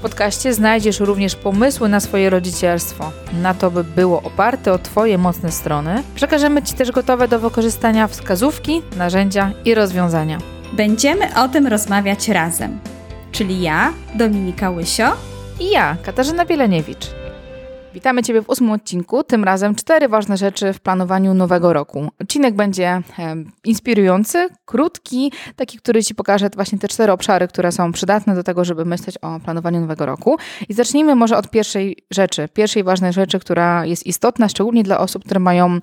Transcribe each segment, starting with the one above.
W podcaście znajdziesz również pomysły na swoje rodzicielstwo, na to, by było oparte o Twoje mocne strony. Przekażemy Ci też gotowe do wykorzystania wskazówki, narzędzia i rozwiązania. Będziemy o tym rozmawiać razem, czyli ja, Dominika Łysio i ja, Katarzyna Bieleniewicz. Witamy Ciebie w ósmym odcinku. Tym razem cztery ważne rzeczy w planowaniu nowego roku. Odcinek będzie inspirujący, krótki, taki, który Ci pokaże właśnie te cztery obszary, które są przydatne do tego, żeby myśleć o planowaniu nowego roku. I zacznijmy może od pierwszej rzeczy, pierwszej ważnej rzeczy, która jest istotna, szczególnie dla osób, które mają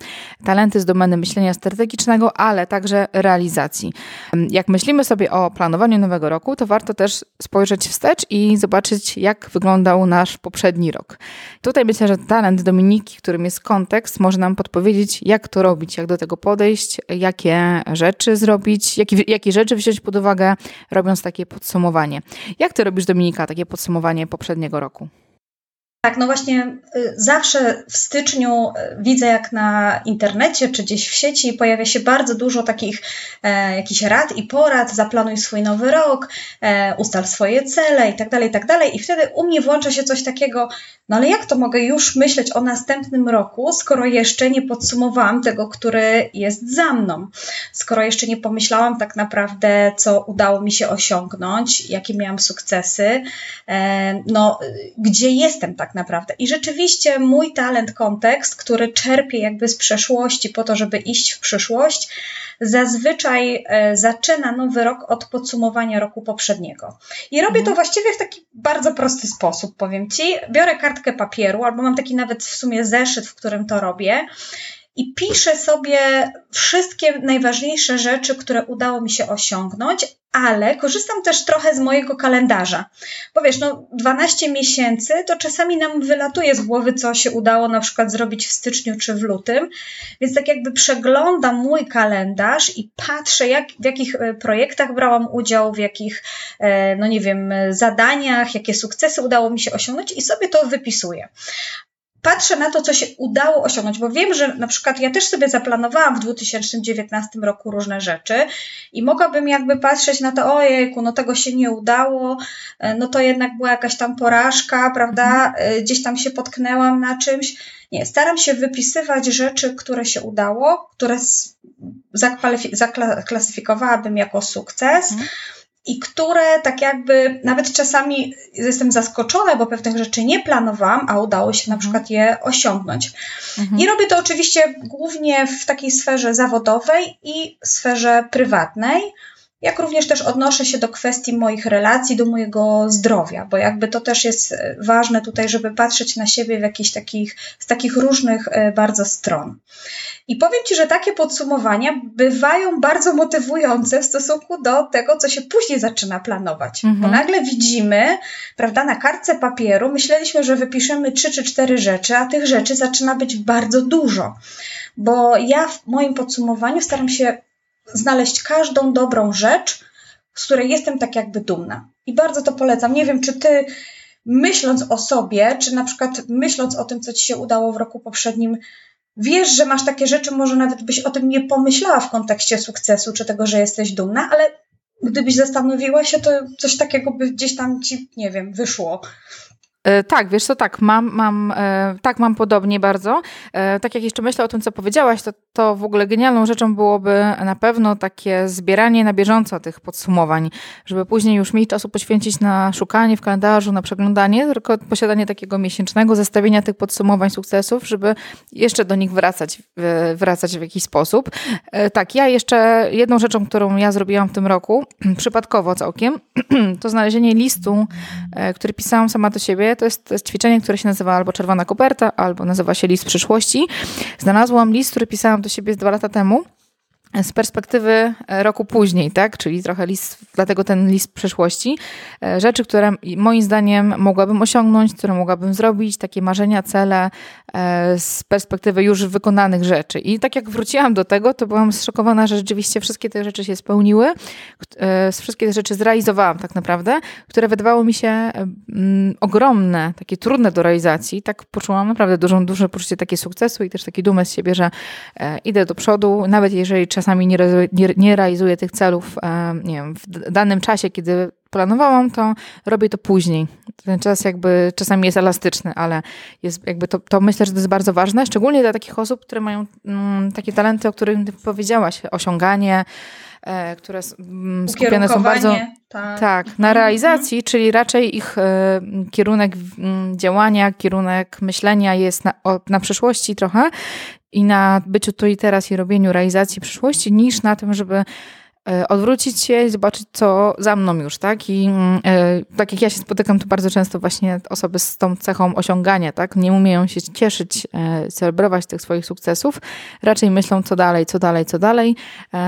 talenty z domeny myślenia strategicznego, ale także realizacji. Jak myślimy sobie o planowaniu nowego roku, to warto też spojrzeć wstecz i zobaczyć, jak wyglądał nasz poprzedni rok. Tutaj myślę, że talent Dominiki, którym jest kontekst, może nam podpowiedzieć, jak to robić, jak do tego podejść, jakie rzeczy zrobić, jakie, jakie rzeczy wziąć pod uwagę, robiąc takie podsumowanie. Jak ty robisz, Dominika, takie podsumowanie poprzedniego roku? Tak, no właśnie y, zawsze w styczniu y, widzę, jak na internecie czy gdzieś w sieci pojawia się bardzo dużo takich e, jakichś rad i porad, zaplanuj swój nowy rok, e, ustal swoje cele tak dalej, i tak dalej. I wtedy u mnie włącza się coś takiego, no ale jak to mogę już myśleć o następnym roku, skoro jeszcze nie podsumowałam tego, który jest za mną, skoro jeszcze nie pomyślałam tak naprawdę, co udało mi się osiągnąć, jakie miałam sukcesy, e, no gdzie jestem tak naprawdę. I rzeczywiście mój talent, kontekst, który czerpię jakby z przeszłości po to, żeby iść w przyszłość, zazwyczaj e, zaczyna nowy rok od podsumowania roku poprzedniego. I robię to mhm. właściwie w taki bardzo prosty sposób, powiem Ci. Biorę kartkę papieru, albo mam taki nawet w sumie zeszyt, w którym to robię i piszę sobie wszystkie najważniejsze rzeczy, które udało mi się osiągnąć, ale korzystam też trochę z mojego kalendarza. Bo wiesz, no 12 miesięcy to czasami nam wylatuje z głowy, co się udało na przykład zrobić w styczniu czy w lutym, więc tak jakby przeglądam mój kalendarz i patrzę, jak, w jakich e, projektach brałam udział, w jakich, e, no nie wiem, zadaniach, jakie sukcesy udało mi się osiągnąć i sobie to wypisuję patrzę na to, co się udało osiągnąć, bo wiem, że na przykład ja też sobie zaplanowałam w 2019 roku różne rzeczy i mogłabym jakby patrzeć na to, ojejku, no tego się nie udało, e, no to jednak była jakaś tam porażka, prawda, e, gdzieś tam się potknęłam na czymś. Nie, staram się wypisywać rzeczy, które się udało, które zaklasyfikowałabym jako sukces. Mhm i które tak jakby nawet czasami jestem zaskoczona, bo pewnych rzeczy nie planowałam, a udało się na mhm. przykład je osiągnąć. Mhm. I robię to oczywiście głównie w takiej sferze zawodowej i sferze prywatnej jak również też odnoszę się do kwestii moich relacji, do mojego zdrowia, bo jakby to też jest ważne tutaj, żeby patrzeć na siebie w jakichś takich, z takich różnych e, bardzo stron. I powiem Ci, że takie podsumowania bywają bardzo motywujące w stosunku do tego, co się później zaczyna planować. Mhm. Bo nagle widzimy, prawda, na kartce papieru myśleliśmy, że wypiszemy trzy czy cztery rzeczy, a tych rzeczy zaczyna być bardzo dużo. Bo ja w moim podsumowaniu staram się znaleźć każdą dobrą rzecz, z której jestem tak jakby dumna. I bardzo to polecam. Nie wiem, czy ty myśląc o sobie, czy na przykład myśląc o tym, co ci się udało w roku poprzednim, wiesz, że masz takie rzeczy, może nawet byś o tym nie pomyślała w kontekście sukcesu, czy tego, że jesteś dumna, ale gdybyś zastanowiła się, to coś takiego by gdzieś tam ci, nie wiem, wyszło. E, tak, wiesz co, tak, mam, mam, e, tak, mam podobnie bardzo. E, tak jak jeszcze myślę o tym, co powiedziałaś, to, to w ogóle genialną rzeczą byłoby na pewno takie zbieranie na bieżąco tych podsumowań, żeby później już mieć czasu poświęcić na szukanie w kalendarzu, na przeglądanie, tylko posiadanie takiego miesięcznego zestawienia tych podsumowań sukcesów, żeby jeszcze do nich wracać, wracać w jakiś sposób. Tak, ja jeszcze jedną rzeczą, którą ja zrobiłam w tym roku, przypadkowo całkiem, to znalezienie listu, który pisałam sama do siebie, to jest, to jest ćwiczenie, które się nazywa albo czerwona koperta, albo nazywa się list przyszłości. Znalazłam list, który pisałam do siebie z dwa lata temu z perspektywy e, roku później, tak? Czyli trochę list, dlatego ten list przeszłości. E, rzeczy, które moim zdaniem mogłabym osiągnąć, które mogłabym zrobić, takie marzenia, cele e, z perspektywy już wykonanych rzeczy. I tak jak wróciłam do tego, to byłam zszokowana, że rzeczywiście wszystkie te rzeczy się spełniły. Wszystkie te rzeczy zrealizowałam tak naprawdę, które wydawało mi się ogromne, takie trudne do realizacji. Tak poczułam naprawdę dużą, duże poczucie takiego sukcesu i też takie dumy z siebie, że idę do przodu, nawet jeżeli czasami nie, nie, nie realizuję tych celów e, nie wiem, w danym czasie, kiedy planowałam, to robię to później. Ten czas jakby czasami jest elastyczny, ale jest jakby to, to myślę, że to jest bardzo ważne, szczególnie dla takich osób, które mają mm, takie talenty, o których powiedziałaś, osiąganie, e, które mm, skupione są bardzo tak. tak na mhm. realizacji, czyli raczej ich e, kierunek mm, działania, kierunek myślenia jest na, o, na przyszłości trochę i na byciu tu i teraz i robieniu realizacji przyszłości, niż na tym, żeby e, odwrócić się i zobaczyć, co za mną już, tak? I e, tak jak ja się spotykam, to bardzo często właśnie osoby z tą cechą osiągania, tak? Nie umieją się cieszyć, e, celebrować tych swoich sukcesów, raczej myślą, co dalej, co dalej, co dalej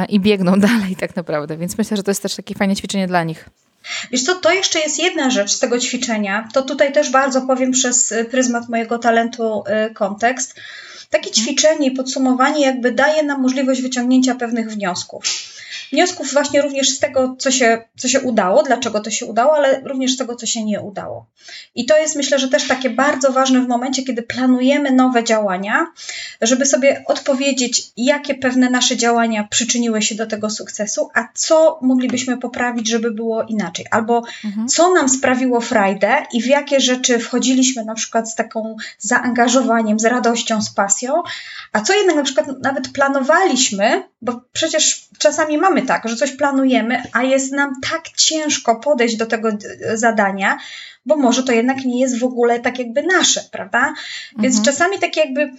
i biegną dalej tak naprawdę. Więc myślę, że to jest też takie fajne ćwiczenie dla nich. Wiesz co, to jeszcze jest jedna rzecz z tego ćwiczenia. To tutaj też bardzo powiem przez pryzmat mojego talentu y, kontekst takie ćwiczenie i podsumowanie jakby daje nam możliwość wyciągnięcia pewnych wniosków wniosków właśnie również z tego, co się, co się udało, dlaczego to się udało, ale również z tego, co się nie udało. I to jest myślę, że też takie bardzo ważne w momencie, kiedy planujemy nowe działania, żeby sobie odpowiedzieć, jakie pewne nasze działania przyczyniły się do tego sukcesu, a co moglibyśmy poprawić, żeby było inaczej. Albo mhm. co nam sprawiło frajdę i w jakie rzeczy wchodziliśmy na przykład z taką zaangażowaniem, z radością, z pasją, a co jednak na przykład nawet planowaliśmy, bo przecież czasami mamy tak, że coś planujemy, a jest nam tak ciężko podejść do tego zadania, bo może to jednak nie jest w ogóle tak jakby nasze, prawda? Więc mhm. czasami takie jakby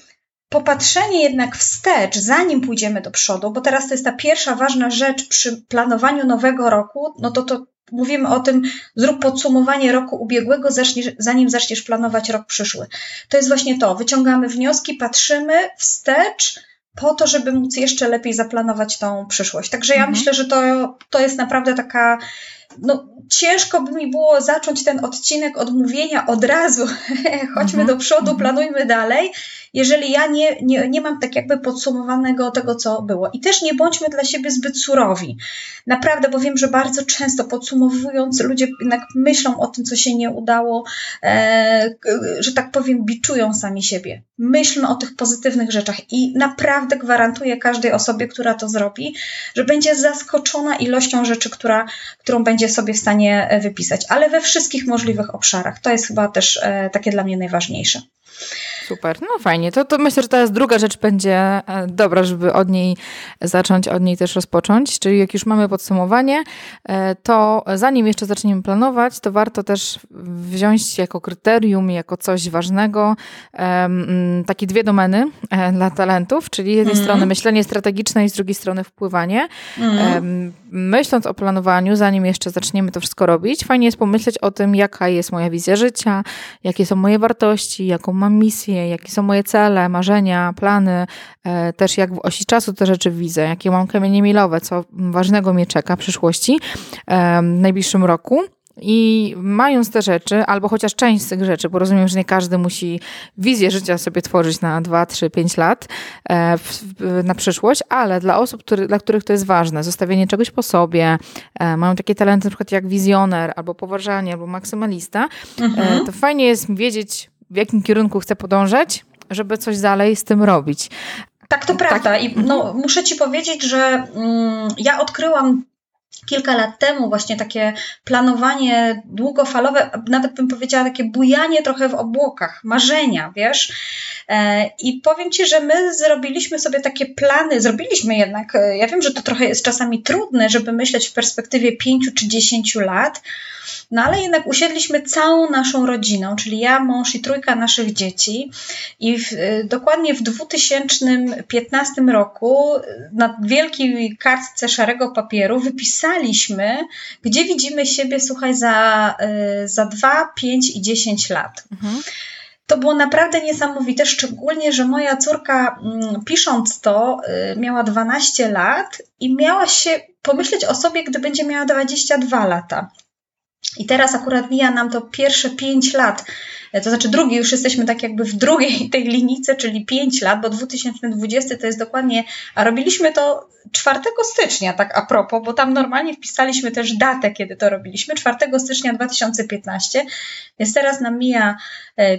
popatrzenie jednak wstecz, zanim pójdziemy do przodu, bo teraz to jest ta pierwsza ważna rzecz przy planowaniu nowego roku, no to to mówimy o tym, zrób podsumowanie roku ubiegłego, zanim zaczniesz planować rok przyszły. To jest właśnie to, wyciągamy wnioski, patrzymy wstecz, po to, żeby móc jeszcze lepiej zaplanować tą przyszłość. Także ja mhm. myślę, że to, to jest naprawdę taka no, ciężko by mi było zacząć ten odcinek od mówienia od razu, chodźmy mhm. do przodu, mhm. planujmy dalej, jeżeli ja nie, nie, nie mam tak jakby podsumowanego tego, co było. I też nie bądźmy dla siebie zbyt surowi. Naprawdę, bo wiem, że bardzo często podsumowując, ludzie jednak myślą o tym, co się nie udało, e, że tak powiem, biczują sami siebie. Myślmy o tych pozytywnych rzeczach i naprawdę gwarantuję każdej osobie, która to zrobi, że będzie zaskoczona ilością rzeczy, która, którą będzie sobie w stanie e, wypisać, ale we wszystkich możliwych obszarach. To jest chyba też e, takie dla mnie najważniejsze. Super, no fajnie. To, to myślę, że teraz druga rzecz będzie e, dobra, żeby od niej zacząć, od niej też rozpocząć. Czyli jak już mamy podsumowanie, e, to zanim jeszcze zaczniemy planować, to warto też wziąć jako kryterium, jako coś ważnego takie dwie domeny e, dla talentów, czyli z jednej mm. strony myślenie strategiczne i z drugiej strony wpływanie. Mm. Myśląc o planowaniu, zanim jeszcze zaczniemy to wszystko robić, fajnie jest pomyśleć o tym, jaka jest moja wizja życia, jakie są moje wartości, jaką mam misję, jakie są moje cele, marzenia, plany, e, też jak w osi czasu te rzeczy widzę, jakie mam kamienie milowe, co ważnego mnie czeka w przyszłości, w najbliższym roku. I mając te rzeczy, albo chociaż część z tych rzeczy, bo rozumiem, że nie każdy musi wizję życia sobie tworzyć na 2, 3, 5 lat e, na przyszłość, ale dla osób, który, dla których to jest ważne, zostawienie czegoś po sobie, e, mają takie talenty na przykład jak wizjoner, albo poważanie, albo maksymalista, mhm. to fajnie jest wiedzieć, w jakim kierunku chcę podążać, żeby coś dalej z tym robić. Tak, to prawda. I no, muszę Ci powiedzieć, że mm, ja odkryłam kilka lat temu właśnie takie planowanie długofalowe, nawet bym powiedziała takie bujanie trochę w obłokach, marzenia, wiesz. E, I powiem Ci, że my zrobiliśmy sobie takie plany, zrobiliśmy jednak, e, ja wiem, że to trochę jest czasami trudne, żeby myśleć w perspektywie 5 czy 10 lat, no ale jednak usiedliśmy całą naszą rodziną, czyli ja, mąż i trójka naszych dzieci i w, y, dokładnie w 2015 roku na wielkiej kartce szarego papieru wypisaliśmy, gdzie widzimy siebie, słuchaj, za, y, za 2, 5 i 10 lat. Mhm. to było naprawdę niesamowite, szczególnie, że moja córka mm, pisząc to y, miała 12 lat i miała się pomyśleć o sobie, gdy będzie miała 22 lata. I teraz akurat mija nam to pierwsze 5 lat, to znaczy drugi, już jesteśmy tak jakby w drugiej tej linijce, czyli 5 lat, bo 2020 to jest dokładnie, a robiliśmy to 4 stycznia, tak a propos, bo tam normalnie wpisaliśmy też datę, kiedy to robiliśmy, 4 stycznia 2015, więc teraz nam mija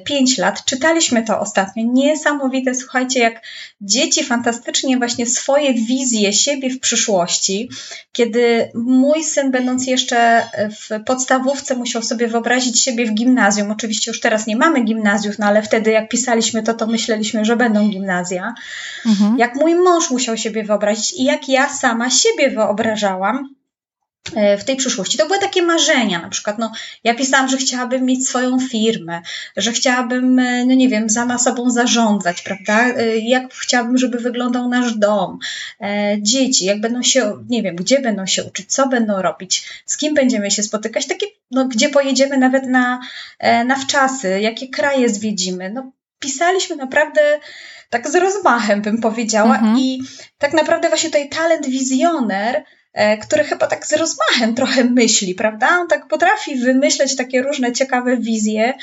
5 e, lat. Czytaliśmy to ostatnio. Niesamowite, słuchajcie, jak dzieci fantastycznie właśnie swoje wizje siebie w przyszłości, kiedy mój syn, będąc jeszcze w podstawówce, musiał sobie wyobrazić siebie w gimnazjum. Oczywiście już teraz nie mamy gimnazjów, no ale wtedy, jak pisaliśmy to, to myśleliśmy, że będą gimnazja. Mhm. Jak mój mąż musiał siebie wyobrazić i jak ja sama siebie wyobrażałam w tej przyszłości. To były takie marzenia, na przykład, no, ja pisałam, że chciałabym mieć swoją firmę, że chciałabym, e, no nie wiem, sama sobą zarządzać, prawda? E, jak chciałabym, żeby wyglądał nasz dom, dzieci, jak będą się, nie wiem, gdzie będą się uczyć, co będą robić, z kim będziemy się spotykać, takie, no, gdzie pojedziemy nawet na, na wczasy, jakie kraje zwiedzimy. No, pisaliśmy naprawdę tak z rozmachem bym powiedziała mhm. i tak naprawdę właśnie tutaj talent wizjoner, e, który chyba tak z rozmachem trochę myśli, prawda? On tak potrafi wymyśleć takie różne ciekawe wizje,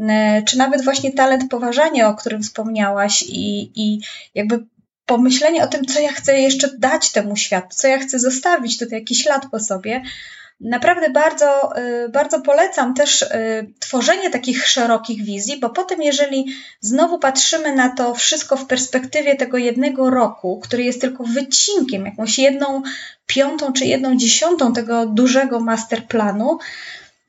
e, czy nawet właśnie talent poważania, o którym wspomniałaś i, i jakby pomyślenie o tym, co ja chcę jeszcze dać temu światu, co ja chcę zostawić tutaj jakiś ślad po sobie, Naprawdę bardzo, y, bardzo polecam też y, tworzenie takich szerokich wizji, bo potem, jeżeli znowu patrzymy na to wszystko w perspektywie tego jednego roku, który jest tylko wycinkiem, jakąś jedną piątą czy jedną dziesiątą tego dużego masterplanu,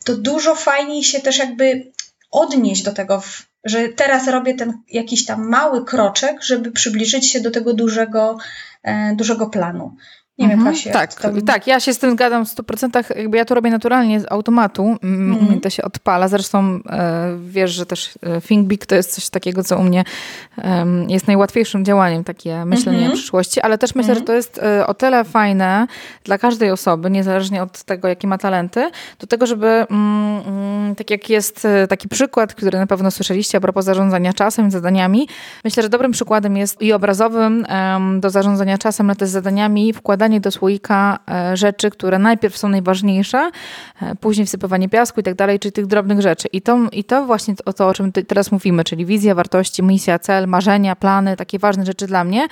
to dużo fajniej się też jakby odnieść do tego, że teraz robię ten jakiś tam mały kroczek, żeby przybliżyć się do tego dużego, e, dużego planu. Nie mhm, wiem, Kasia. Tak, tam... tak, ja się z tym zgadzam w 100%. Jakby ja to robię naturalnie z automatu. Mhm. to się odpala. Zresztą e, wiesz, że też e, ThinkBig to jest coś takiego, co u mnie e, jest najłatwiejszym działaniem, takie myślenie mhm. o przyszłości, ale też myślę, że mhm. to jest e, o tyle fajne dla każdej osoby, niezależnie od tego, jakie ma talenty, do tego, żeby mm, mm, tak jak jest e, taki przykład, który na pewno słyszeliście a propos zarządzania czasem, zadaniami. Myślę, że dobrym przykładem jest i obrazowym do zarządzania czasem, ale też zadaniami wkładanie wkładanie do słoika e, rzeczy, które najpierw są najważniejsze, e, później wsypywanie piasku i tak dalej, czyli tych drobnych rzeczy. I to, i to właśnie o to, o czym teraz mówimy, czyli wizja, wartości, misja, cel, marzenia, plany, takie ważne rzeczy dla mnie,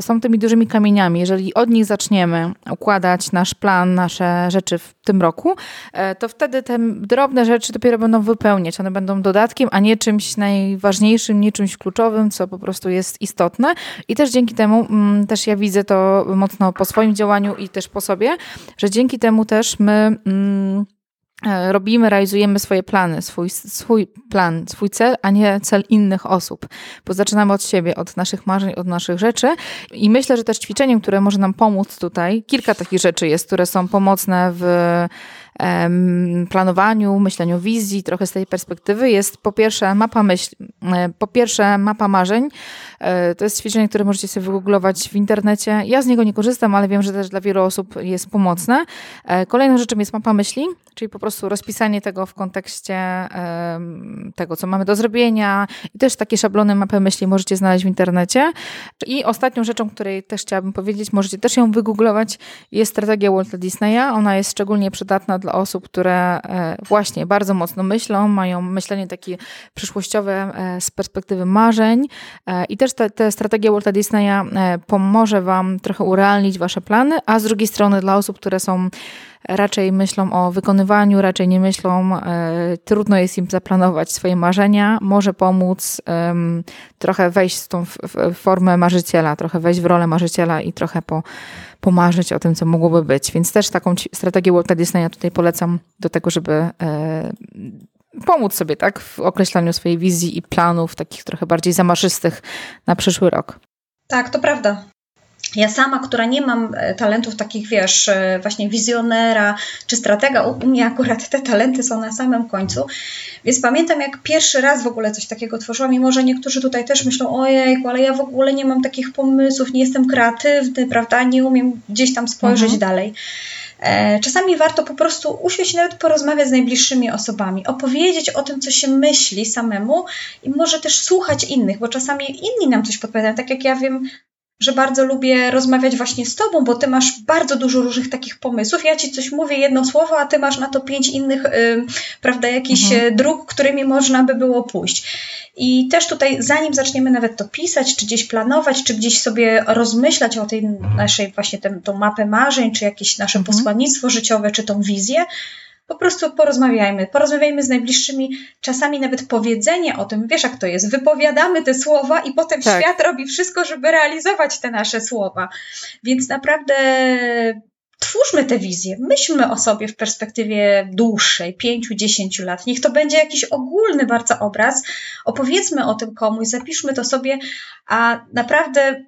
są tymi dużymi kamieniami. Jeżeli od nich zaczniemy układać nasz plan, nasze rzeczy w tym roku, e, to wtedy te drobne rzeczy dopiero będą wypełniać. One będą dodatkiem, a nie czymś najważniejszym, nie czymś kluczowym, co po prostu jest istotne. I też dzięki temu mm, też ja widzę to mocno po swoim działaniu i też po sobie, że dzięki temu też my mm, e, robimy, realizujemy swoje plany, swój, swój plan, swój cel, a nie cel innych osób. Bo zaczynamy od siebie, od naszych marzeń, od naszych rzeczy. I myślę, że też ćwiczeniem, które może nam pomóc tutaj, kilka takich rzeczy jest, które są pomocne w planowaniu, myśleniu wizji, trochę z tej perspektywy jest po pierwsze mapa myśl, e, po pierwsze mapa marzeń. E, to jest ćwiczenie, które możecie sobie wygooglować w internecie. Ja z niego nie korzystam, ale wiem, że też dla wielu osób jest pomocne. E, kolejną rzeczą jest mapa myśli, czyli po prostu rozpisanie tego w kontekście tego, co mamy do zrobienia i też takie szablony mapy myśli możecie znaleźć w internecie. I ostatnią rzeczą, której też chciałabym powiedzieć, możecie też ją wygooglować, jest strategia Walta Disneya. Ona jest szczególnie przydatna dla osób, które e, właśnie bardzo mocno myślą, mają myślenie takie przyszłościowe e, z perspektywy marzeń e, i też te, te strategia Walta Disneya pomoże Wam trochę urealnić Wasze plany, a z drugiej strony dla osób, które są raczej myślą o wykonywaniu, raczej nie myślą, e, trudno jest im zaplanować swoje marzenia, może pomóc trochę wejść w tą formę marzyciela, trochę wejść w rolę marzyciela i trochę po, pomarzyć o tym, co mogłoby być. Więc też taką strategię Walta Disneya tutaj polecam do tego, żeby e, pomóc sobie tak w określaniu swojej wizji i planów, takich trochę bardziej zamaszystych na przyszły rok. Tak, to prawda. Ja sama, która nie mam e, talentów takich, wiesz, e, właśnie wizjonera czy stratega, u mnie akurat te talenty są na samym końcu. Więc pamiętam, jak pierwszy raz w ogóle coś takiego tworzyłam, mimo że niektórzy tutaj też myślą, ojej, ale ja w ogóle nie mam takich pomysłów, nie jestem kreatywny, prawda, nie umiem gdzieś tam spojrzeć mhm. dalej. E, czasami warto po prostu usiąść nawet porozmawiać z najbliższymi osobami, opowiedzieć o tym, co się myśli samemu i może też słuchać innych, bo czasami inni nam coś podpowiadają. Tak jak ja wiem, że bardzo lubię rozmawiać właśnie z Tobą, bo Ty masz bardzo dużo różnych takich pomysłów. Ja Ci coś mówię, jedno słowo, a Ty masz na to pięć innych, yy, prawda, jakichś mhm. dróg, którymi można by było pójść. I też tutaj, zanim zaczniemy nawet to pisać, czy gdzieś planować, czy gdzieś sobie rozmyślać o tej naszej właśnie tę, tą mapę marzeń, czy jakieś nasze mhm. posłannictwo życiowe, czy tą wizję, po prostu porozmawiajmy. Porozmawiajmy z najbliższymi. Czasami nawet powiedzenie o tym, wiesz jak to jest, wypowiadamy te słowa i potem tak. świat robi wszystko, żeby realizować te nasze słowa. Więc naprawdę twórzmy te wizje, myślmy o sobie w perspektywie dłuższej, pięciu, dziesięciu lat. Niech to będzie jakiś ogólny bardzo obraz. Opowiedzmy o tym komuś, zapiszmy to sobie, a naprawdę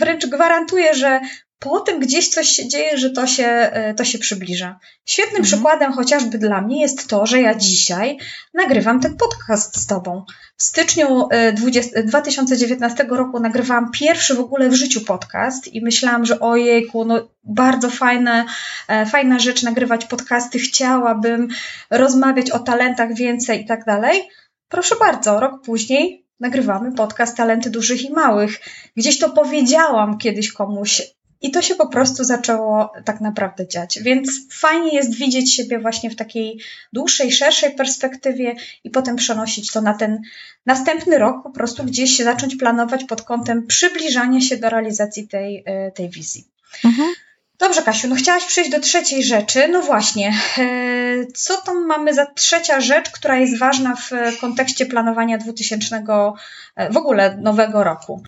wręcz gwarantuję, że po tym gdzieś coś się dzieje, że to się, e, to się przybliża. Świetnym mhm. przykładem chociażby dla mnie jest to, że ja dzisiaj nagrywam ten podcast z Tobą. W styczniu 20, e, 2019 roku nagrywałam pierwszy w ogóle w życiu podcast i myślałam, że ojejku, no bardzo fajne, e, fajna rzecz nagrywać podcasty, chciałabym rozmawiać o talentach więcej i tak dalej. Proszę bardzo, rok później nagrywamy podcast Talenty Dużych i Małych. Gdzieś to powiedziałam kiedyś komuś, i to się po prostu zaczęło tak naprawdę dziać. Więc fajnie jest widzieć siebie właśnie w takiej dłuższej, szerszej perspektywie i potem przenosić to na ten następny rok, po prostu gdzieś się zacząć planować pod kątem przybliżania się do realizacji tej, e, tej wizji. Mhm. Dobrze, Kasiu, no chciałaś przejść do trzeciej rzeczy. No właśnie, e, co tam mamy za trzecia rzecz, która jest ważna w kontekście planowania 2000 e, w ogóle nowego roku?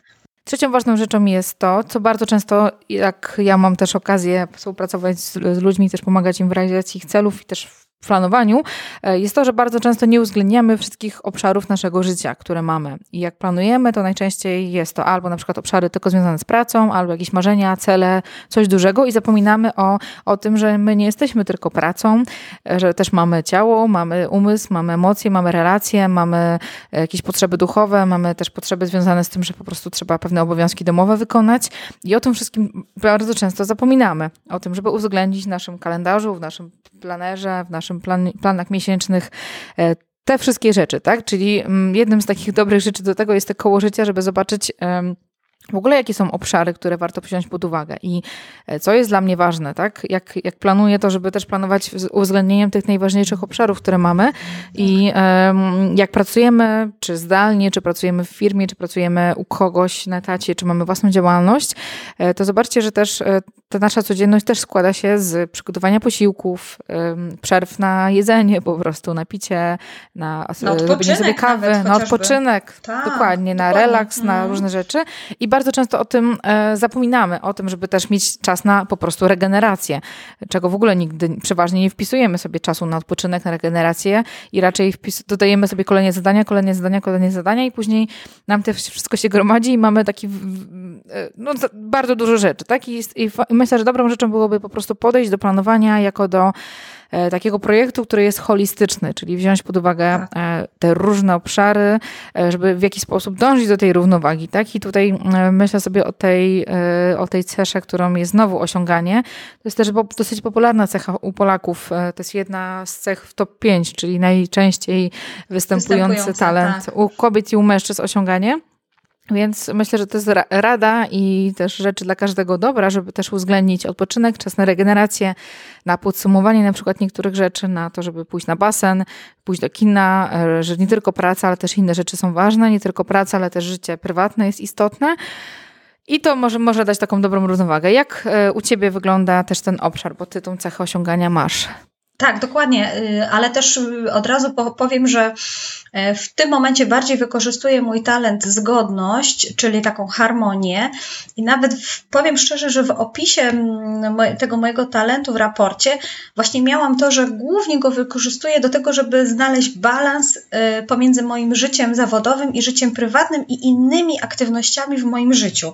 Trzecią ważną rzeczą jest to, co bardzo często, jak ja mam też okazję współpracować z, z ludźmi, też pomagać im w realizacji ich celów i też planowaniu, e, jest to, że bardzo często nie uwzględniamy wszystkich obszarów naszego życia, które mamy. I jak planujemy, to najczęściej jest to albo na przykład obszary tylko związane z pracą, albo jakieś marzenia, cele, coś dużego i zapominamy o, o tym, że my nie jesteśmy tylko pracą, e, że też mamy ciało, mamy umysł, mamy emocje, mamy relacje, mamy jakieś potrzeby duchowe, mamy też potrzeby związane z tym, że po prostu trzeba pewne obowiązki domowe wykonać i o tym wszystkim bardzo często zapominamy. O tym, żeby uwzględnić w naszym kalendarzu, w naszym planerze, w naszym plan, planach miesięcznych e, te wszystkie rzeczy, tak? Czyli mm, jednym z takich dobrych rzeczy do tego jest te koło życia, żeby zobaczyć w ogóle jakie są obszary, które warto wziąć pod uwagę i e, co jest dla mnie ważne, tak? Jak, jak planuję to, żeby też planować z uwzględnieniem tych najważniejszych obszarów, które mamy i um, jak pracujemy, czy zdalnie, czy pracujemy w firmie, czy pracujemy u kogoś na etacie, czy mamy własną działalność, e, to zobaczcie, że też e, ta nasza codzienność też składa się z przygotowania posiłków, przerw na jedzenie po prostu, na picie, na, na robienie sobie kawy, na odpoczynek, tak, dokładnie, na dokładnie. relaks, na mhm. różne rzeczy i bardzo często o tym e, zapominamy, o tym, żeby też mieć czas na po prostu regenerację, czego w ogóle nigdy przeważnie nie wpisujemy sobie czasu na odpoczynek, na regenerację i raczej wpis, dodajemy sobie kolejne zadania, kolejne zadania, kolejne zadania i później nam to wszystko się gromadzi i mamy taki e, no, bardzo dużo rzeczy, tak? I, i myślę, że dobrą rzeczą byłoby po prostu podejść do planowania jako do takiego projektu, który jest holistyczny, czyli wziąć pod uwagę tak. e, te różne obszary, e, żeby w jakiś sposób dążyć do tej równowagi. Tak? I tutaj myślę sobie o tej, o tej cesze, którą jest znowu osiąganie. To jest też dosyć popularna cecha u Polaków. To jest jedna z cech w top 5, czyli najczęściej występujący, występujący talent tak. u kobiet i u mężczyzn osiąganie. Więc myślę, że to jest rada i też rzeczy dla każdego dobra, żeby też uwzględnić odpoczynek, czas na regenerację, na podsumowanie na przykład niektórych rzeczy, na to, żeby pójść na basen, pójść do kina, e, że nie tylko praca, ale też inne rzeczy są ważne, nie tylko praca, ale też życie prywatne jest istotne. I to może, może dać taką dobrą równowagę. Jak e, u Ciebie wygląda też ten obszar, bo Ty tą cechę osiągania masz? Tak, dokładnie, y, ale też y, od razu powiem, że w tym momencie bardziej wykorzystuję mój talent zgodność, czyli taką harmonię i nawet powiem szczerze, że w opisie tego mojego talentu w raporcie właśnie miałam to, że głównie go wykorzystuję do tego, żeby znaleźć balans y, pomiędzy moim życiem zawodowym i życiem prywatnym i innymi aktywnościami w moim życiu.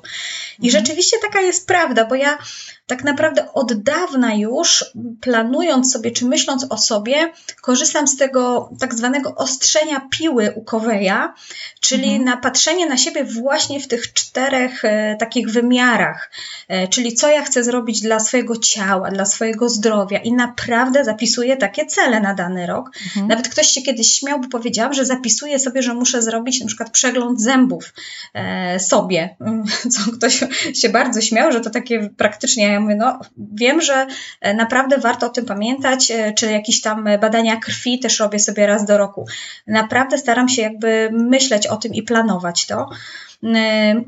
I mhm. rzeczywiście taka jest prawda, bo ja tak naprawdę od dawna już planując sobie, czy myśląc o sobie, korzystam z tego tak zwanego ostrzenia piły u Koweja, czyli mhm. na patrzenie na siebie właśnie w tych czterech e, takich wymiarach, e, czyli co ja chcę zrobić dla swojego ciała, dla swojego zdrowia i naprawdę zapisuję takie cele na dany rok. Mhm. Nawet ktoś się kiedyś śmiał, bo powiedziałam, że zapisuję sobie, że muszę zrobić na przykład przegląd zębów e, sobie, co ktoś się bardzo śmiał, że to takie praktycznie, ja mówię, no wiem, że e, naprawdę warto o tym pamiętać, e, czy jakieś tam badania krwi też robię sobie raz do roku. Naprawdę staram się jakby myśleć o tym i planować to.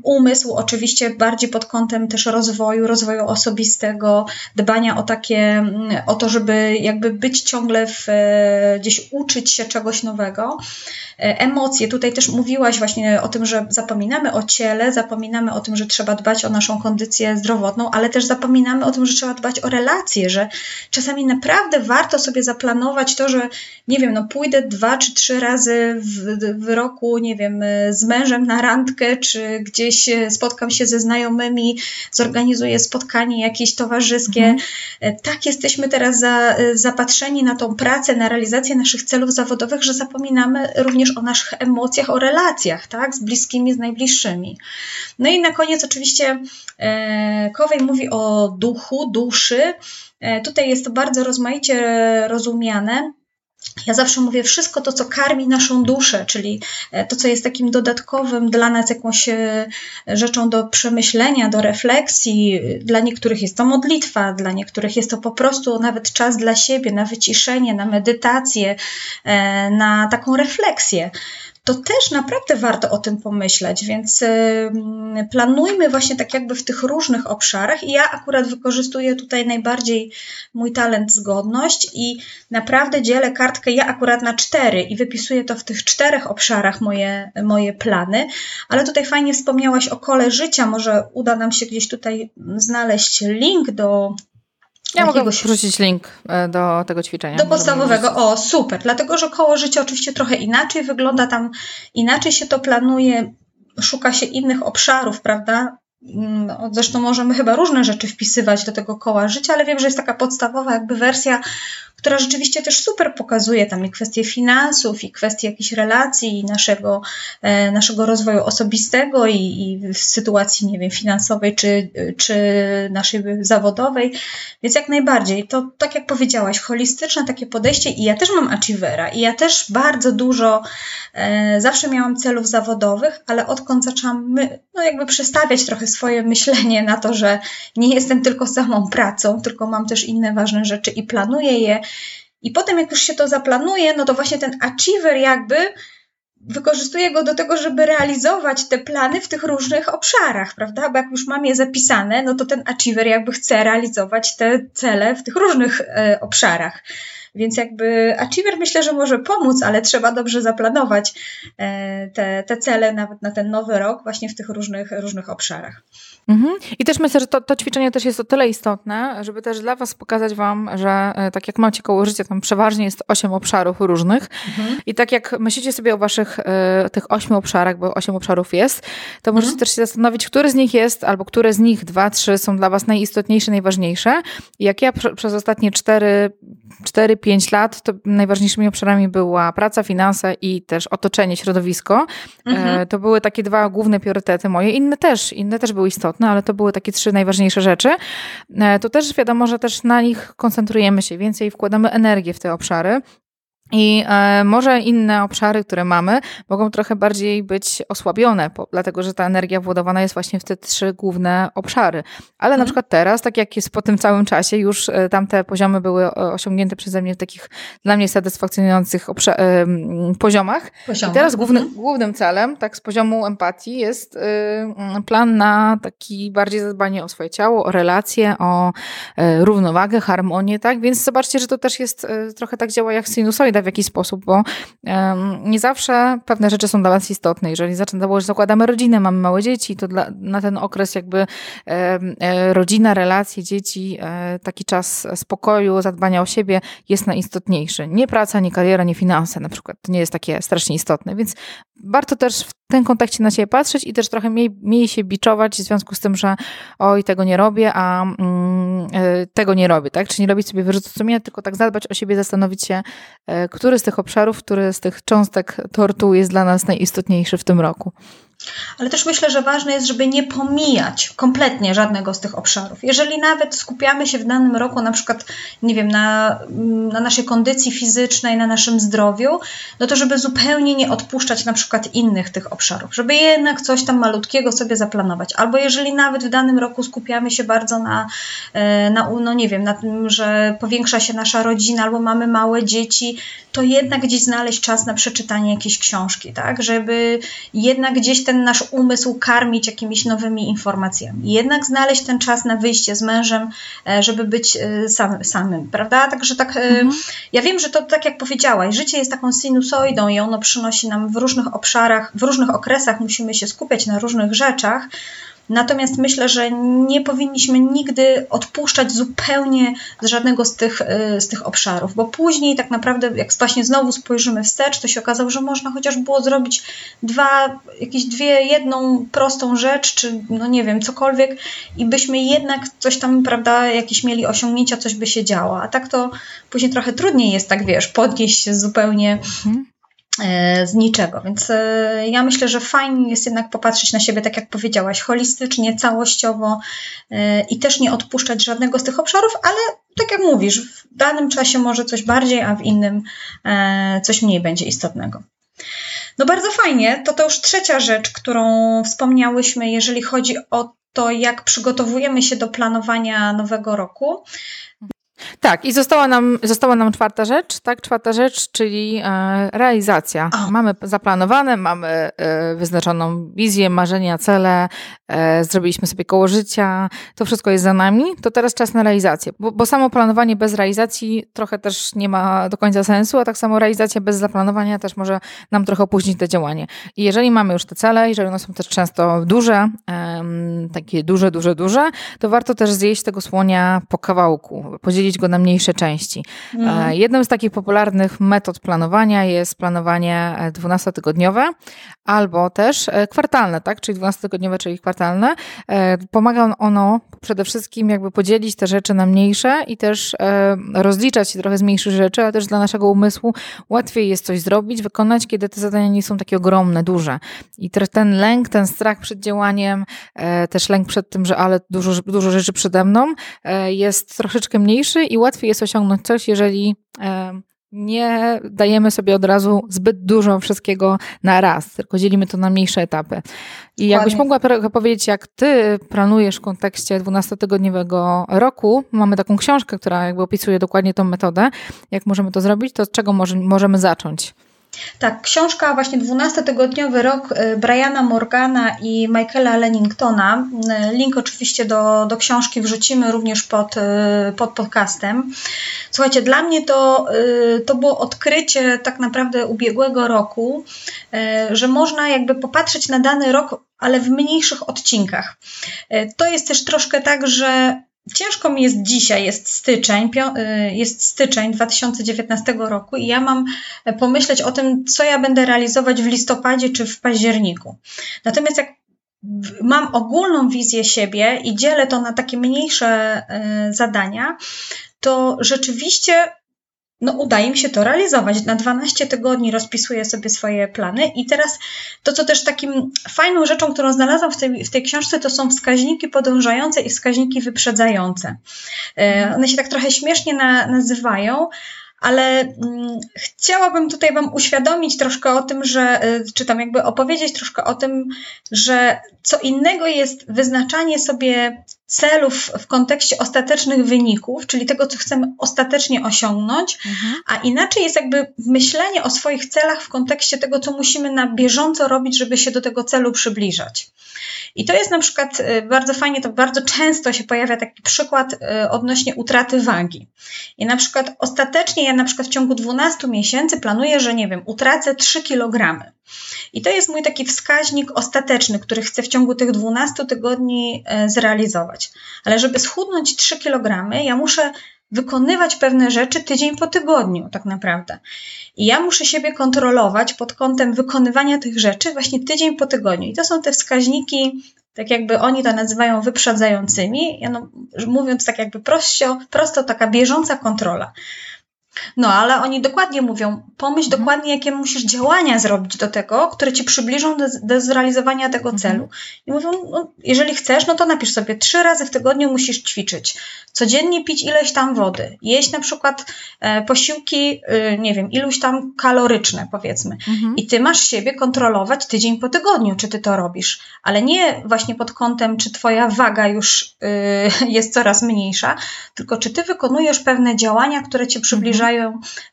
Umysł oczywiście bardziej pod kątem też rozwoju, rozwoju osobistego, dbania o takie, o to, żeby jakby być ciągle w, gdzieś uczyć się czegoś nowego. E, emocje, tutaj też mówiłaś właśnie o tym, że zapominamy o ciele, zapominamy o tym, że trzeba dbać o naszą kondycję zdrowotną, ale też zapominamy o tym, że trzeba dbać o relacje, że czasami naprawdę warto sobie zaplanować to, że nie wiem, no pójdę dwa czy trzy razy w, w roku, nie wiem, z mężem na randkę, czy gdzieś spotkam się ze znajomymi, zorganizuję spotkanie jakieś towarzyskie. Mhm. Tak jesteśmy teraz za, zapatrzeni na tą pracę, na realizację naszych celów zawodowych, że zapominamy również o naszych emocjach, o relacjach, tak, z bliskimi, z najbliższymi. No i na koniec oczywiście e, Kowej mówi o duchu, duszy. E, tutaj jest to bardzo rozmaicie rozumiane. Ja zawsze mówię wszystko to, co karmi naszą duszę, czyli e, to, co jest takim dodatkowym dla nas jakąś e, rzeczą do przemyślenia, do refleksji. Dla niektórych jest to modlitwa, dla niektórych jest to po prostu nawet czas dla siebie, na wyciszenie, na medytację, e, na taką refleksję to też naprawdę warto o tym pomyśleć, więc planujmy właśnie tak jakby w tych różnych obszarach i ja akurat wykorzystuję tutaj najbardziej mój talent zgodność i naprawdę dzielę kartkę ja akurat na cztery i wypisuję to w tych czterech obszarach moje, moje plany, ale tutaj fajnie wspomniałaś o kole życia, może uda nam się gdzieś tutaj znaleźć link do ja mogę wrzucić link e, do tego ćwiczenia. Do podstawowego. O, super. Dlatego, że koło życia oczywiście trochę inaczej wygląda, tam inaczej się to planuje, szuka się innych obszarów, prawda? No, zresztą możemy chyba różne rzeczy wpisywać do tego koła życia, ale wiem, że jest taka podstawowa jakby wersja, która rzeczywiście też super pokazuje tam i kwestie finansów, i kwestie jakichś relacji, i naszego, e, naszego rozwoju osobistego, i, i w sytuacji, nie wiem, finansowej, czy, czy naszej zawodowej. Więc jak najbardziej, to tak jak powiedziałaś, holistyczne takie podejście i ja też mam achievera i ja też bardzo dużo, e, zawsze miałam celów zawodowych, ale odkąd zaczęłam my, no jakby przestawiać trochę swoje myślenie na to, że nie jestem tylko samą pracą, tylko mam też inne ważne rzeczy i planuję je, i potem, jak już się to zaplanuje, no to właśnie ten achiever jakby wykorzystuje go do tego, żeby realizować te plany w tych różnych obszarach, prawda? Bo jak już mam je zapisane, no to ten achiever jakby chce realizować te cele w tych różnych e, obszarach. Więc jakby achiever myślę, że może pomóc, ale trzeba dobrze zaplanować e, te, te cele nawet na ten nowy rok właśnie w tych różnych, różnych obszarach. Mhm. I też myślę, że to, to ćwiczenie też jest o tyle istotne, żeby też dla Was pokazać Wam, że e, tak jak macie koło życia, tam przeważnie jest osiem obszarów różnych mhm. i tak jak myślicie sobie o Waszych e, tych ośmiu obszarach, bo osiem obszarów jest, to możecie mhm. też się zastanowić, który z nich jest, albo które z nich, dwa, trzy są dla Was najistotniejsze, najważniejsze. I jak ja prze, przez ostatnie cztery, cztery, pięć lat, to najważniejszymi obszarami była praca, finanse i też otoczenie, środowisko. E, mhm. To były takie dwa główne priorytety moje. Inne też, inne też były istotne istotne, ale to były takie trzy najważniejsze rzeczy, e, to też wiadomo, że też na nich koncentrujemy się więcej, wkładamy energię w te obszary. I e, może inne obszary, które mamy, mogą trochę bardziej być osłabione, dlatego że ta energia władowana jest właśnie w te trzy główne obszary. Ale na mhm. przykład teraz, tak jak jest po tym całym czasie, już e, tamte poziomy były osiągnięte przeze mnie w takich dla mnie satysfakcjonujących e, poziomach. I teraz główny, mhm. głównym celem, tak z poziomu empatii, jest e, plan na taki bardziej zadbanie o swoje ciało, o relacje, o e, równowagę, harmonię, tak? Więc zobaczcie, że to też jest e, trochę tak działa jak sinusoida w jakiś sposób, bo um, nie zawsze pewne rzeczy są dla nas istotne. Jeżeli zaczynamy, zakładamy rodzinę, mamy małe dzieci, to dla, na ten okres jakby e, rodzina, relacje, dzieci, e, taki czas spokoju, zadbania o siebie jest najistotniejszy. Nie praca, nie kariera, nie finanse na przykład. To nie jest takie strasznie istotne, więc warto też w tym kontekście na siebie patrzeć i też trochę mniej, mniej się biczować w związku z tym, że oj, tego nie robię, a mm, tego nie robię, tak? Czy nie robić sobie wyrzutów sumienia, tylko tak zadbać o siebie, zastanowić się, który z tych obszarów, który z tych cząstek tortu jest dla nas najistotniejszy w tym roku. Ale też myślę, że ważne jest, żeby nie pomijać kompletnie żadnego z tych obszarów. Jeżeli nawet skupiamy się w danym roku, na przykład, nie wiem, na, na naszej kondycji fizycznej, na naszym zdrowiu, no to żeby zupełnie nie odpuszczać na przykład innych tych obszarów, żeby jednak coś tam malutkiego sobie zaplanować. Albo jeżeli nawet w danym roku skupiamy się bardzo na, e, na no nie wiem, na tym, że powiększa się nasza rodzina, albo mamy małe dzieci, to jednak gdzieś znaleźć czas na przeczytanie jakiejś książki, tak? Żeby jednak gdzieś ten nasz umysł karmić jakimiś nowymi informacjami. Jednak znaleźć ten czas na wyjście z mężem, e, żeby być e, sam, samym, prawda? Także tak, e, mhm. ja wiem, że to tak jak powiedziałaś, życie jest taką sinusoidą i ono przynosi nam w różnych obszarach, w różnych okresach musimy się skupiać na różnych rzeczach, Natomiast myślę, że nie powinniśmy nigdy odpuszczać zupełnie z żadnego z tych, y, z tych obszarów, bo później tak naprawdę, jak właśnie znowu spojrzymy wstecz, to się okazało, że można chociaż było zrobić dwa, jakieś dwie, jedną prostą rzecz, czy no nie wiem, cokolwiek i byśmy jednak coś tam, prawda, jakieś mieli osiągnięcia, coś by się działo. A tak to później trochę trudniej jest, tak wiesz, podnieść się zupełnie. Mhm z niczego. Więc e, ja myślę, że fajnie jest jednak popatrzeć na siebie, tak jak powiedziałaś, holistycznie, całościowo e, i też nie odpuszczać żadnego z tych obszarów, ale tak jak mówisz, w danym czasie może coś bardziej, a w innym coś mniej będzie istotnego. No bardzo fajnie. To to już trzecia rzecz, którą wspomniałyśmy, jeżeli chodzi o to, jak przygotowujemy się do planowania nowego roku. Tak, i została nam, została nam czwarta rzecz, tak? Czwarta rzecz, czyli e, realizacja. Mamy zaplanowane, mamy e, wyznaczoną wizję, marzenia, cele, e, zrobiliśmy sobie koło życia, to wszystko jest za nami, to teraz czas na realizację. Bo, bo samo planowanie bez realizacji trochę też nie ma do końca sensu, a tak samo realizacja bez zaplanowania też może nam trochę opóźnić to działanie. I jeżeli mamy już te cele, jeżeli one są też często duże, takie duże, duże, duże, to warto też zjeść tego słonia po kawałku, podzielić go na mniejsze części. Mhm. Jedną z takich popularnych metod planowania jest planowanie 12-tygodniowe e, albo też e, kwartalne, tak? czyli 12-tygodniowe, czyli kwartalne. Pomaga ono przede wszystkim jakby podzielić te rzeczy na mniejsze i też rozliczać się trochę z mniejszych rzeczy, ale też dla naszego umysłu łatwiej jest coś zrobić, wykonać, kiedy te zadania nie są takie ogromne, duże. I ten lęk, ten strach przed działaniem, też lęk przed tym, że ale dużo, dużo rzeczy przede mną jest troszeczkę mniejszy i łatwiej jest osiągnąć coś, jeżeli nie dajemy sobie od razu zbyt dużo wszystkiego na raz, tylko dzielimy to na mniejsze etapy. I jakbyś mogła powiedzieć, jak ty planujesz w kontekście 12-tygodniowego roku, mamy taką książkę, która jakby opisuje dokładnie tą metodę, jak możemy to zrobić, to z czego może, możemy zacząć? Tak, książka właśnie 12-tygodniowy rok y, Briana Morgana i Michaela Lenningtona. Y, link oczywiście do, do książki wrzucimy również pod, y, pod podcastem. Słuchajcie, dla mnie to, to było odkrycie tak naprawdę ubiegłego roku, że można jakby popatrzeć na dany rok, ale w mniejszych odcinkach. To jest też troszkę tak, że Ciężko mi jest dzisiaj, jest styczeń, y, jest styczeń 2019 roku i ja mam pomyśleć o tym, co ja będę realizować w listopadzie czy w październiku. Natomiast jak mam ogólną wizję siebie i dzielę to na takie mniejsze y, zadania, to rzeczywiście no, udaje mi się to realizować. Na 12 tygodni rozpisuję sobie swoje plany i teraz to, co też takim fajną rzeczą, którą znalazłam w tej, w tej książce, to są wskaźniki podążające i wskaźniki wyprzedzające. E, one się tak trochę śmiesznie na, nazywają, ale mm, chciałabym tutaj Wam uświadomić troszkę o tym, że, y, czy tam jakby opowiedzieć troszkę o tym, że co innego jest wyznaczanie sobie celów w kontekście ostatecznych wyników, czyli tego, co chcemy ostatecznie osiągnąć, mhm. a inaczej jest jakby myślenie o swoich celach w kontekście tego, co musimy na bieżąco robić, żeby się do tego celu przybliżać. I to jest na przykład y, bardzo fajnie, to bardzo często się pojawia taki przykład y, odnośnie utraty wagi. I na przykład ostatecznie ja na przykład w ciągu 12 miesięcy planuję, że nie wiem, utracę 3 kg. I to jest mój taki wskaźnik ostateczny, który chcę w ciągu tych 12 tygodni y, zrealizować. Ale żeby schudnąć 3 kg, ja muszę wykonywać pewne rzeczy tydzień po tygodniu, tak naprawdę. I ja muszę siebie kontrolować pod kątem wykonywania tych rzeczy właśnie tydzień po tygodniu. I to są te wskaźniki tak jakby oni to nazywają wyprzedzającymi, no, mówiąc tak jakby prosto, prosto taka bieżąca kontrola. No, ale oni dokładnie mówią, pomyśl mhm. dokładnie, jakie musisz działania zrobić do tego, które ci przybliżą do, do zrealizowania tego mhm. celu. I mówią, no, jeżeli chcesz, no to napisz sobie, trzy razy w tygodniu musisz ćwiczyć, codziennie pić ileś tam wody, jeść na przykład e, posiłki, e, nie wiem, iluś tam kaloryczne, powiedzmy. Mhm. I ty masz siebie kontrolować tydzień po tygodniu, czy ty to robisz, ale nie właśnie pod kątem, czy twoja waga już e, jest coraz mniejsza, tylko czy ty wykonujesz pewne działania, które cię przybliżają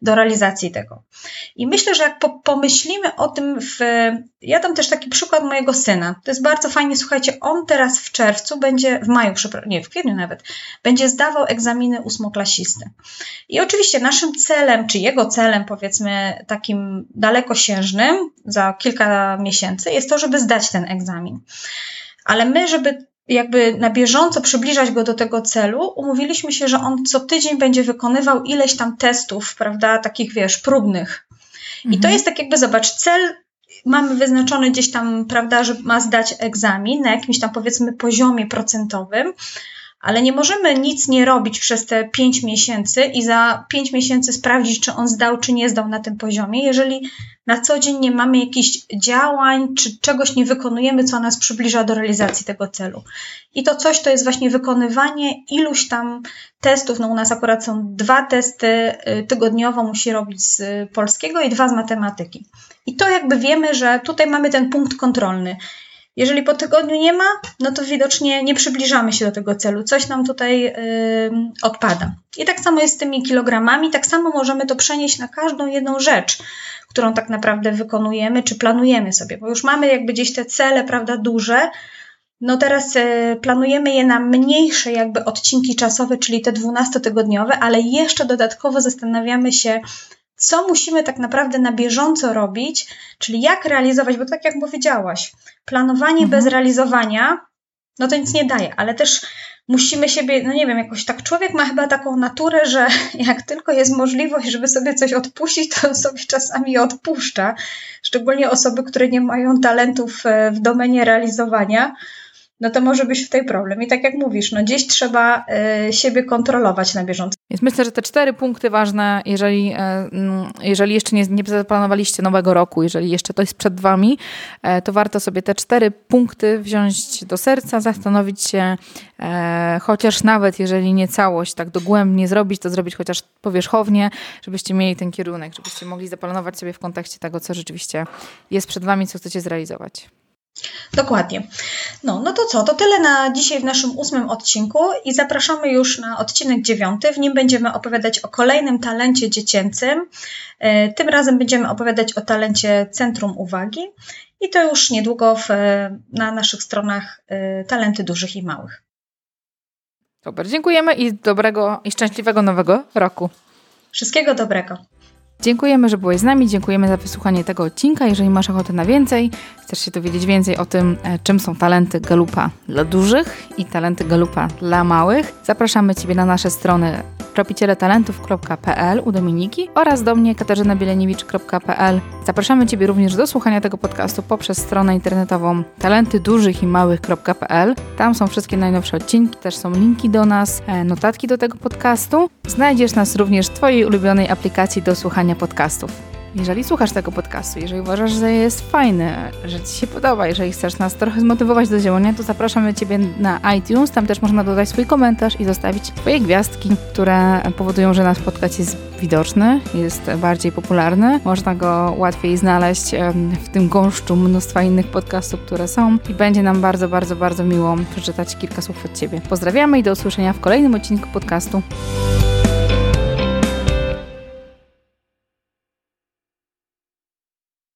do realizacji tego. I myślę, że jak po, pomyślimy o tym, w, ja dam też taki przykład mojego syna. To jest bardzo fajnie, słuchajcie, on teraz w czerwcu będzie, w maju, nie, w kwietniu nawet, będzie zdawał egzaminy ósmoklasisty. I oczywiście naszym celem, czy jego celem, powiedzmy, takim dalekosiężnym za kilka miesięcy, jest to, żeby zdać ten egzamin. Ale my, żeby jakby na bieżąco przybliżać go do tego celu, umówiliśmy się, że on co tydzień będzie wykonywał ileś tam testów, prawda, takich wiesz, próbnych. Mhm. I to mhm. jest tak jakby, zobacz, cel mamy wyznaczony gdzieś tam, prawda, że ma zdać egzamin na jakimś tam powiedzmy poziomie procentowym, ale nie możemy nic nie robić przez te 5 miesięcy i za 5 miesięcy sprawdzić, czy on zdał, czy nie zdał na tym poziomie, jeżeli na co dzień nie mamy jakichś działań, czy czegoś nie wykonujemy, co nas przybliża do realizacji tego celu. I to coś to jest właśnie wykonywanie iluś tam testów. No u nas akurat są dwa testy y, tygodniowo musi robić z polskiego i dwa z matematyki. I to jakby wiemy, że tutaj mamy ten punkt kontrolny. Jeżeli po tygodniu nie ma, no to widocznie nie przybliżamy się do tego celu. Coś nam tutaj yy, odpada. I tak samo jest z tymi kilogramami, tak samo możemy to przenieść na każdą jedną rzecz, którą tak naprawdę wykonujemy, czy planujemy sobie, bo już mamy jakby gdzieś te cele, prawda, duże. No teraz yy, planujemy je na mniejsze jakby odcinki czasowe, czyli te 12-tygodniowe, ale jeszcze dodatkowo zastanawiamy się, co musimy tak naprawdę na bieżąco robić, czyli jak realizować, bo tak jak powiedziałaś, planowanie mhm. bez realizowania, no to nic nie daje, ale też musimy siebie, no nie wiem, jakoś tak człowiek ma chyba taką naturę, że jak tylko jest możliwość, żeby sobie coś odpuścić, to sobie czasami odpuszcza. Szczególnie osoby, które nie mają talentów e, w domenie realizowania no to może być tutaj problem. I tak jak mówisz, no gdzieś trzeba y, siebie kontrolować na bieżąco. Więc myślę, że te cztery punkty ważne, jeżeli, y, jeżeli jeszcze nie, nie zaplanowaliście nowego roku, jeżeli jeszcze to jest przed Wami, y, to warto sobie te cztery punkty wziąć do serca, zastanowić się, chociaż nawet jeżeli nie całość, tak dogłębnie zrobić, to zrobić chociaż powierzchownie, żebyście mieli ten kierunek, żebyście mogli zaplanować sobie w kontekście tego, co rzeczywiście jest przed Wami, co chcecie zrealizować. Dokładnie. No, no to co? To tyle na dzisiaj w naszym ósmym odcinku i zapraszamy już na odcinek dziewiąty. W nim będziemy opowiadać o kolejnym talencie dziecięcym. E, tym razem będziemy opowiadać o talencie Centrum Uwagi i to już niedługo w, na naszych stronach e, Talenty Dużych i Małych. Super, dziękujemy i dobrego i szczęśliwego nowego roku. Wszystkiego dobrego. Dziękujemy, że byłeś z nami, dziękujemy za wysłuchanie tego odcinka. Jeżeli masz ochotę na więcej, chcesz się dowiedzieć więcej o tym, e, czym są talenty Galupa dla dużych i talenty Galupa dla małych, zapraszamy Ciebie na nasze strony tropicieletalentów.pl u Dominiki oraz do mnie katarzynabielenewicz.pl. Zapraszamy Ciebie również do słuchania tego podcastu poprzez stronę internetową talentydużychimałych.pl. Tam są wszystkie najnowsze odcinki, też są linki do nas, e, notatki do tego podcastu. Znajdziesz nas również w Twojej ulubionej aplikacji do słuchania podcastów. Jeżeli słuchasz tego podcastu, jeżeli uważasz, że jest fajny, że Ci się podoba, jeżeli chcesz nas trochę zmotywować do działania, to zapraszamy Ciebie na iTunes. Tam też można dodać swój komentarz i zostawić swoje gwiazdki, które powodują, że nasz podcast jest widoczny, jest bardziej popularny. Można go łatwiej znaleźć w tym gąszczu mnóstwa innych podcastów, które są i będzie nam bardzo, bardzo, bardzo miło przeczytać kilka słów od Ciebie. Pozdrawiamy i do usłyszenia w kolejnym odcinku podcastu.